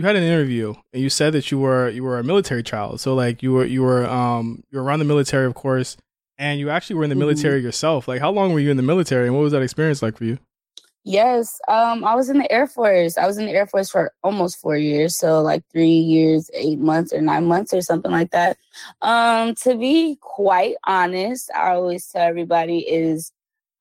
you had an interview and you said that you were you were a military child. So like you were you were um you were around the military, of course, and you actually were in the mm-hmm. military yourself. Like how long were you in the military, and what was that experience like for you? Yes, um, I was in the Air Force. I was in the Air Force for almost four years, so like three years, eight months, or nine months, or something like that. Um, to be quite honest, I always tell everybody is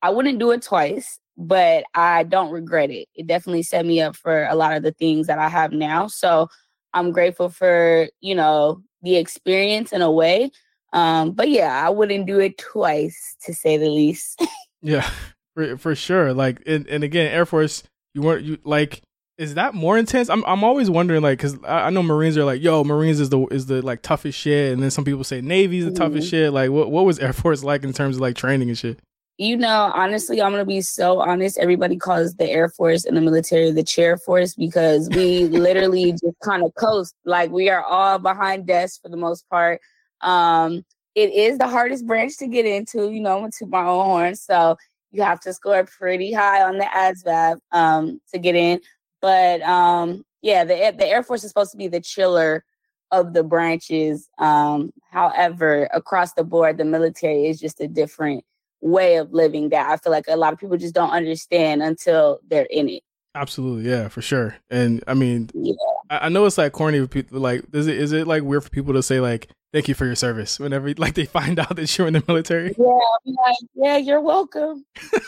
I wouldn't do it twice, but I don't regret it. It definitely set me up for a lot of the things that I have now. So I'm grateful for you know the experience in a way. Um, but yeah, I wouldn't do it twice, to say the least. yeah for for sure. Like and, and again, Air Force, you weren't you like is that more intense? I'm I'm always wondering like because I, I, know Marines are like yo Marines is the is the like toughest shit, and then some people say Navy's the mm-hmm. toughest shit. Like what what was Air Force like in terms of like training and shit? You know, honestly, I'm gonna be so honest. Everybody calls the Air Force and the military the chair force because we literally just kind of coast. Like we are all behind desks for the most part. Um, it is the hardest branch to get into, you know, to my own horn. So you have to score pretty high on the ASVAB um, to get in. But um, yeah, the the Air Force is supposed to be the chiller of the branches. Um, however, across the board, the military is just a different way of living that I feel like a lot of people just don't understand until they're in it. Absolutely, yeah, for sure. And I mean, yeah. I, I know it's like corny people. Like, is it is it like weird for people to say like, "Thank you for your service" whenever like they find out that you're in the military? Yeah, like, yeah, you're welcome.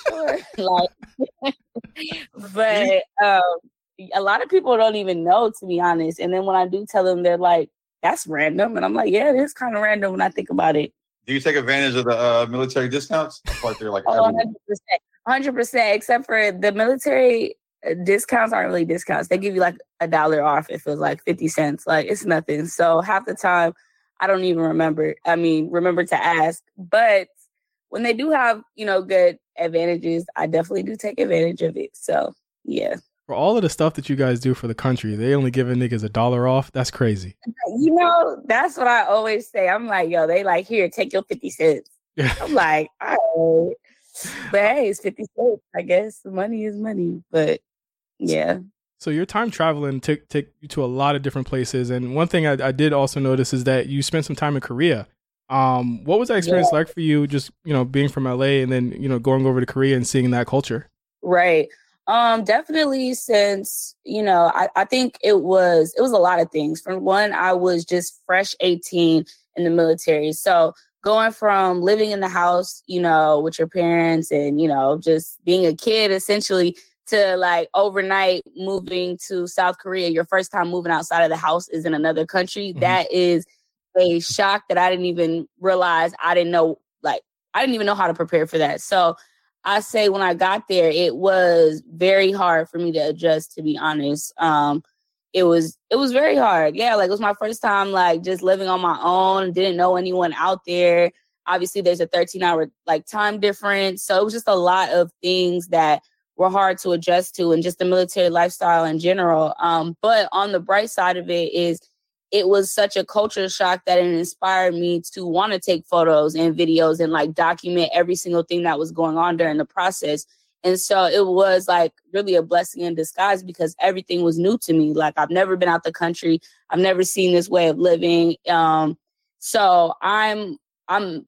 Sure, like, but um, a lot of people don't even know, to be honest. And then when I do tell them, they're like, "That's random," and I'm like, "Yeah, it is kind of random when I think about it." Do you take advantage of the uh, military discounts? Like they're like, oh, 100 percent, except for the military discounts aren't really discounts. They give you like a dollar off. It feels like 50 cents. Like it's nothing. So half the time I don't even remember. I mean, remember to ask. But when they do have, you know, good advantages, I definitely do take advantage of it. So yeah. For all of the stuff that you guys do for the country, they only giving niggas a dollar off. That's crazy. You know, that's what I always say. I'm like, yo, they like, here, take your 50 cents. I'm like, all right. But hey, it's 50 cents. I guess money is money. But yeah. So your time traveling took took you to a lot of different places, and one thing I, I did also notice is that you spent some time in Korea. Um, what was that experience yeah. like for you? Just you know, being from LA and then you know going over to Korea and seeing that culture. Right. Um, definitely since, you know, I, I think it was it was a lot of things. From one, I was just fresh 18 in the military. So going from living in the house, you know, with your parents and, you know, just being a kid essentially to like overnight moving to South Korea, your first time moving outside of the house is in another country. Mm-hmm. That is a shock that I didn't even realize I didn't know like I didn't even know how to prepare for that. So I say when I got there, it was very hard for me to adjust, to be honest. Um, it was it was very hard. Yeah, like it was my first time like just living on my own, didn't know anyone out there. Obviously, there's a 13 hour like time difference. So it was just a lot of things that were hard to adjust to and just the military lifestyle in general. Um, but on the bright side of it is it was such a culture shock that it inspired me to want to take photos and videos and like document every single thing that was going on during the process. And so it was like really a blessing in disguise because everything was new to me. Like I've never been out the country. I've never seen this way of living. Um, so I'm I'm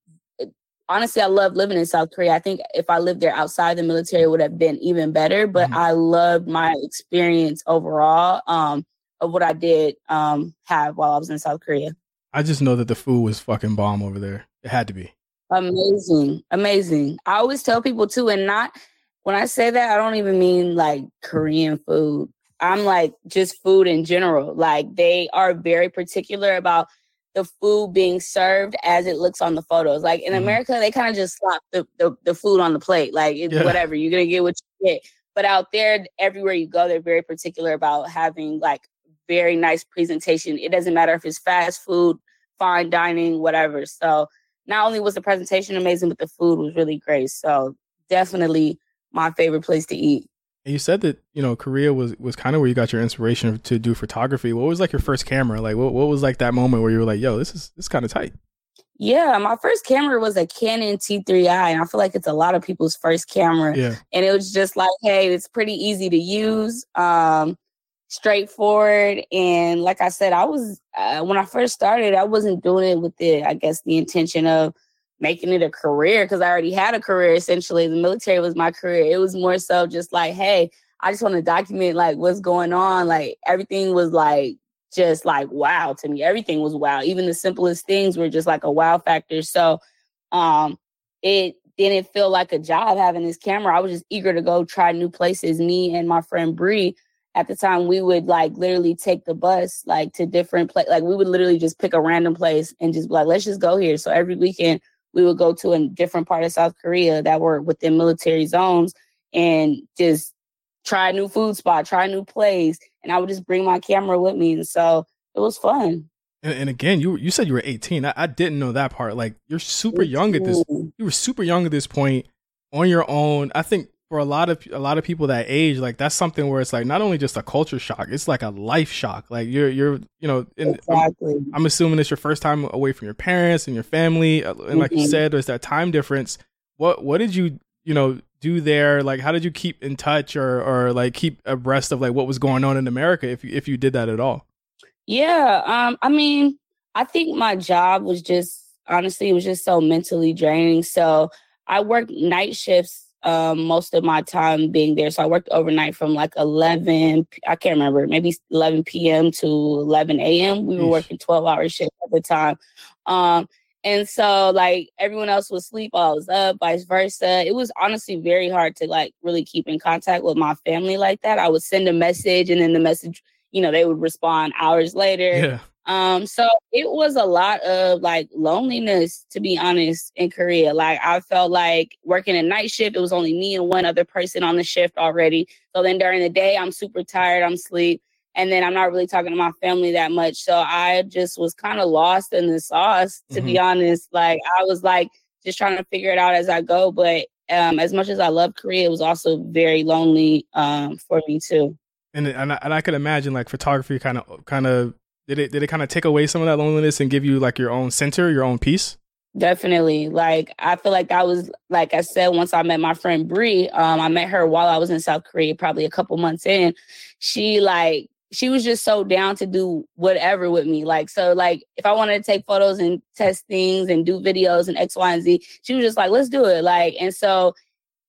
honestly, I love living in South Korea. I think if I lived there outside the military, it would have been even better. But mm-hmm. I loved my experience overall um, of what I did um, have while I was in South Korea. I just know that the food was fucking bomb over there. It had to be amazing, amazing. I always tell people too, and not when I say that, I don't even mean like Korean food. I'm like just food in general. Like they are very particular about the food being served as it looks on the photos. Like in mm-hmm. America, they kind of just slop the, the, the, food on the plate. Like it's yeah. whatever, you're gonna get what you get. But out there, everywhere you go, they're very particular about having like very nice presentation. It doesn't matter if it's fast food, fine dining, whatever. So not only was the presentation amazing, but the food was really great. So definitely my favorite place to eat. And you said that you know Korea was was kind of where you got your inspiration to do photography. What was like your first camera? Like what what was like that moment where you were like, "Yo, this is this kind of tight." Yeah, my first camera was a Canon T3i, and I feel like it's a lot of people's first camera. Yeah, and it was just like, hey, it's pretty easy to use. Um, straightforward. And like I said, I was uh, when I first started, I wasn't doing it with the, I guess, the intention of making it a career because I already had a career. Essentially, the military was my career. It was more so just like, hey, I just want to document like what's going on. Like everything was like just like wow to me. Everything was wow. Even the simplest things were just like a wow factor. So, um, it didn't feel like a job having this camera. I was just eager to go try new places. Me and my friend Bree at the time we would like literally take the bus like to different place like we would literally just pick a random place and just be like let's just go here. So every weekend we would go to a different part of south korea that were within military zones and just try a new food spot try a new place and i would just bring my camera with me and so it was fun. And, and again you you said you were 18 I, I, didn't know that part. Like you're super young at this you were super young at this point on your own. I think for a lot of a lot of people that age, like that's something where it's like not only just a culture shock, it's like a life shock. Like you're you're you know, in, exactly. I'm, I'm, assuming it's your first time away from your parents and your family, uh, and like mm-hmm. you said, there's that time difference. What what did you you know do there? Like how did you keep in touch or or like keep abreast of like what was going on in America if you if you did that at all? Yeah, um, I mean, I think my job was just honestly it was just so mentally draining. So I worked night shifts um, most of my time being there. So I worked overnight from like 11, I can't remember, maybe 11 p.m. to 11 a.m. We were working 12 hour shifts at the time. Um, and so like everyone else was asleep while I was up, vice versa. It was honestly very hard to like really keep in contact with my family like that. I would send a message and then the message, you know, they would respond hours later. Yeah. Um, so it was a lot of like loneliness, to be honest, in Korea. Like I felt like working a night shift, it was only me and one other person on the shift already. So then during the day, I'm super tired, I'm sleep, and then I'm not really talking to my family that much. So I just was kind of lost in the sauce, to mm-hmm. be honest. Like I was like just trying to figure it out as I go. But um, as much as I love Korea, it was also very lonely um, for me too. And and I, and I could imagine like photography kind of kind of did it did it kind of take away some of that loneliness and give you like your own center, your own peace? Definitely. Like I feel like I was like I said once I met my friend Bree, um I met her while I was in South Korea probably a couple months in. She like she was just so down to do whatever with me. Like so like if I wanted to take photos and test things and do videos and X, Y, and Z, she was just like, let's do it. Like and so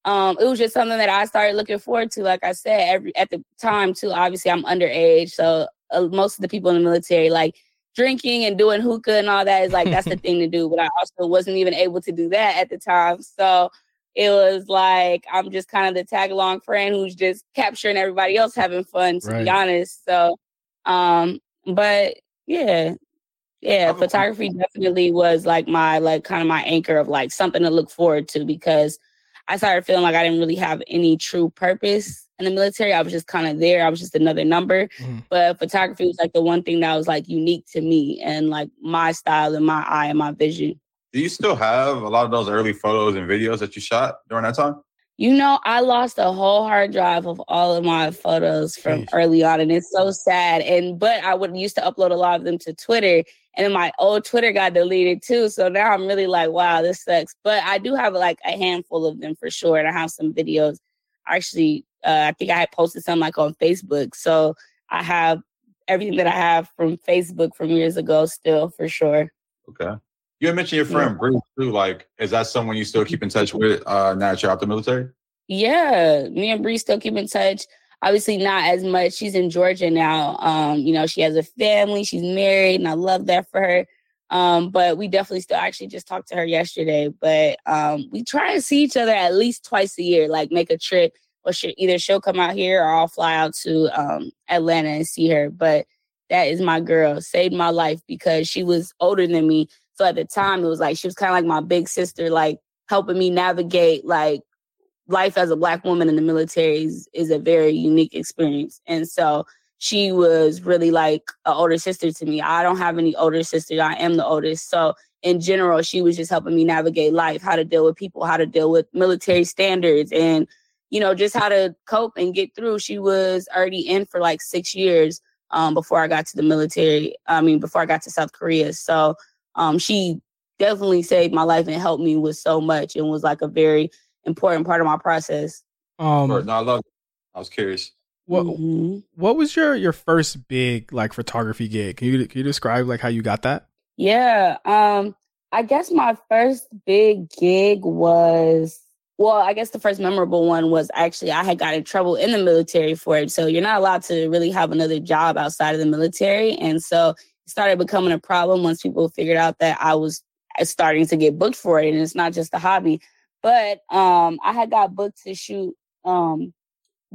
um, it was just something that I started looking forward to. Like I said, every at the time too. Obviously, I'm underage, so uh, most of the people in the military like drinking and doing hookah and all that is like that's the thing to do. But I also wasn't even able to do that at the time, so it was like I'm just kind of the tag along friend who's just capturing everybody else having fun. To right. be honest, so um, but yeah, yeah, photography definitely was like my like kind of my anchor of like something to look forward to because I started feeling like I didn't really have any true purpose in the military. I was just kind of there. I was just another number. Mm-hmm. But photography was like the one thing that was like unique to me and like my style and my eye and my vision. Do you still have a lot of those early photos and videos that you shot during that time? You know, I lost a whole hard drive of all of my photos from Jeez. early on, and it's so sad. And but I would used to upload a lot of them to Twitter, and then my old Twitter got deleted too. So now I'm really like, wow, this sucks. But I do have like a handful of them for sure, and I have some videos. Actually, uh, I think I had posted some like on Facebook. So I have everything that I have from Facebook from years ago still for sure. Okay. You had mentioned your friend yeah. Bruce too. Like, is that someone you still keep in touch with uh, now that you're out the military? Yeah, me and Bree still keep in touch. Obviously, not as much. She's in Georgia now. Um, you know, she has a family. She's married, and I love that for her. Um, but we definitely still actually just talked to her yesterday. But um, we try and see each other at least twice a year, like make a trip or she, either she'll come out here or I'll fly out to um, Atlanta and see her. But that is my girl, saved my life because she was older than me. So at the time, it was like she was kind of like my big sister, like helping me navigate like life as a black woman in the military is, is a very unique experience. And so she was really like an older sister to me. I don't have any older sisters. I am the oldest. So in general, she was just helping me navigate life, how to deal with people, how to deal with military standards and you know, just how to cope and get through. She was already in for like six years um, before I got to the military. I mean, before I got to South Korea. So um, she definitely saved my life and helped me with so much and was like a very important part of my process. Um, no, I love. It. I was curious. What mm-hmm. What was your your first big like photography gig? Can you can you describe like how you got that? Yeah, um, I guess my first big gig was well, I guess the first memorable one was actually I had got in trouble in the military for it. So you're not allowed to really have another job outside of the military, and so it started becoming a problem once people figured out that I was uh, starting to get booked for it, and it's not just a hobby. But um, I had got booked to shoot um,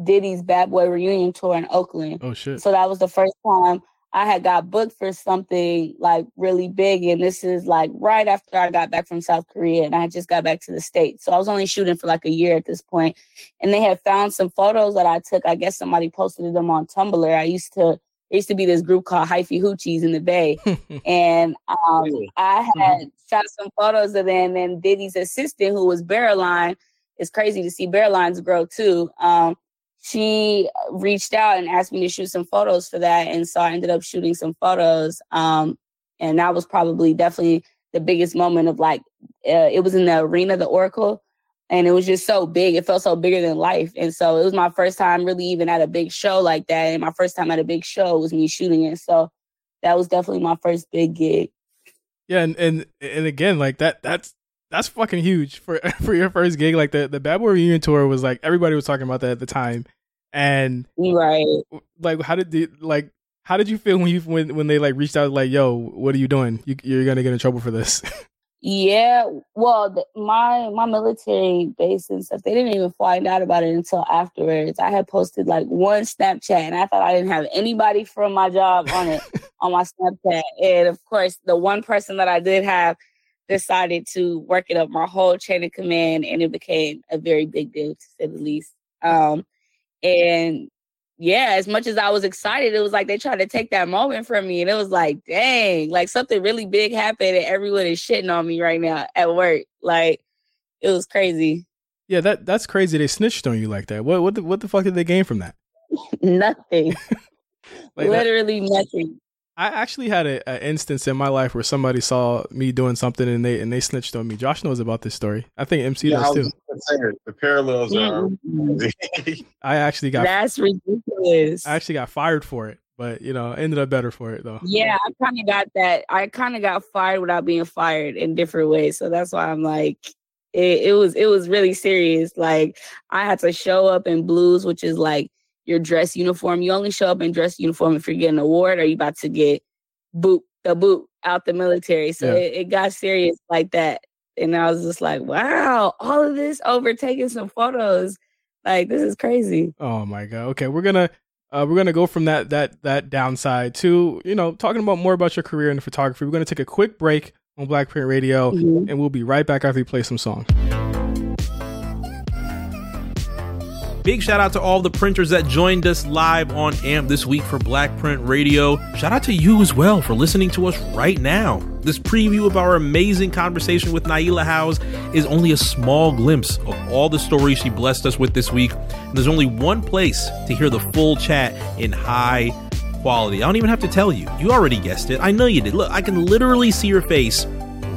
Diddy's Bad Boy reunion tour in Oakland. Oh shit! So that was the first time I had got booked for something like really big, and this is like right after I got back from South Korea, and I just got back to the states. So I was only shooting for like a year at this point, and they had found some photos that I took. I guess somebody posted them on Tumblr. I used to there used to be this group called Hyphy Hoochies in the Bay, and um, I had mm-hmm. shot some photos of them. And Diddy's assistant, who was Barreline, it's crazy to see Barrelines grow too. Um, she reached out and asked me to shoot some photos for that. And so I ended up shooting some photos. Um, and that was probably definitely the biggest moment of like, uh, it was in the arena, the Oracle, and it was just so big. It felt so bigger than life. And so it was my first time really even at a big show like that. And my first time at a big show was me shooting it. So that was definitely my first big gig. Yeah, and and and again, like that that's that's fucking huge for for your first gig. Like the the Bad Boy reunion tour was like everybody was talking about that at the time, and right, like how did the like how did you feel when you when when they like reached out like yo what are you doing? You, you're gonna get in trouble for this. Yeah. Well the, my my military base and stuff they didn't even find out about it until afterwards. I had posted like one snapchat and i thought i didn't have anybody from my job on it on my snapchat. And of course the one person that i did have decided to work it up my whole chain of command and it became a very big deal to say the least. Um, and yeah, as much as I was excited, it was like they tried to take that moment from me. And it was like, dang, like something really big happened and everyone is shitting on me right now at work. Like it was crazy. Yeah, that that's crazy. They snitched on you like that. What what the what the fuck did they gain from that? nothing. like Literally that, nothing. I actually had an instance in my life where somebody saw me doing something and they and they snitched on me. Josh knows about this story. I think MC yeah, does too. the parallels are. I actually got that's ridiculous. I actually got fired for it, but you know, ended up better for it though. Yeah, I kind of got that. I kind of got fired without being fired in different ways. So that's why I'm like, it, it was it was really serious. Like I had to show up in blues, which is like your dress uniform. You only show up in dress uniform if you're getting an award or you about to get boot the boot out the military. So yeah. it, it, got serious like that. And I was just like, wow, all of this over taking some photos. Like this is crazy. Oh my god. Okay, we're gonna uh, we're gonna go from that that that downside to you know talking about more about your career in photography. We're gonna take a quick break on Black Print Radio, mm-hmm. and we'll be right back after we play some songs. Big shout out to all the printers that joined us live on AMP this week for Black Print Radio. Shout out to you as well for listening to us right now. This preview of our amazing conversation with Nailah Howze is only a small glimpse of all the stories she blessed us with this week. And there's only one place to hear the full chat in high quality. I don't even have to tell you. You already guessed it. I know you did. Look, I can literally see your face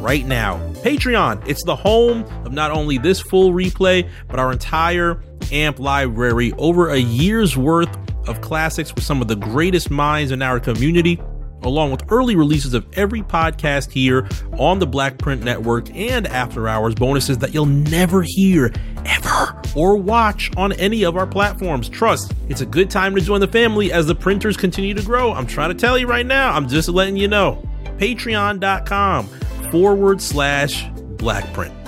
right now. Patreon, it's the home of not only this full replay, but our entire AMP library, over a year's worth of classics with some of the greatest minds in our community, along with early releases of every podcast here on the Black Print Network and after hours bonuses that you'll never hear ever or watch on any of our platforms. Trust, it's a good time to join the family as the printers continue to grow. I'm trying to tell you right now, I'm just letting you know. Patreon.com forward slash blackprint.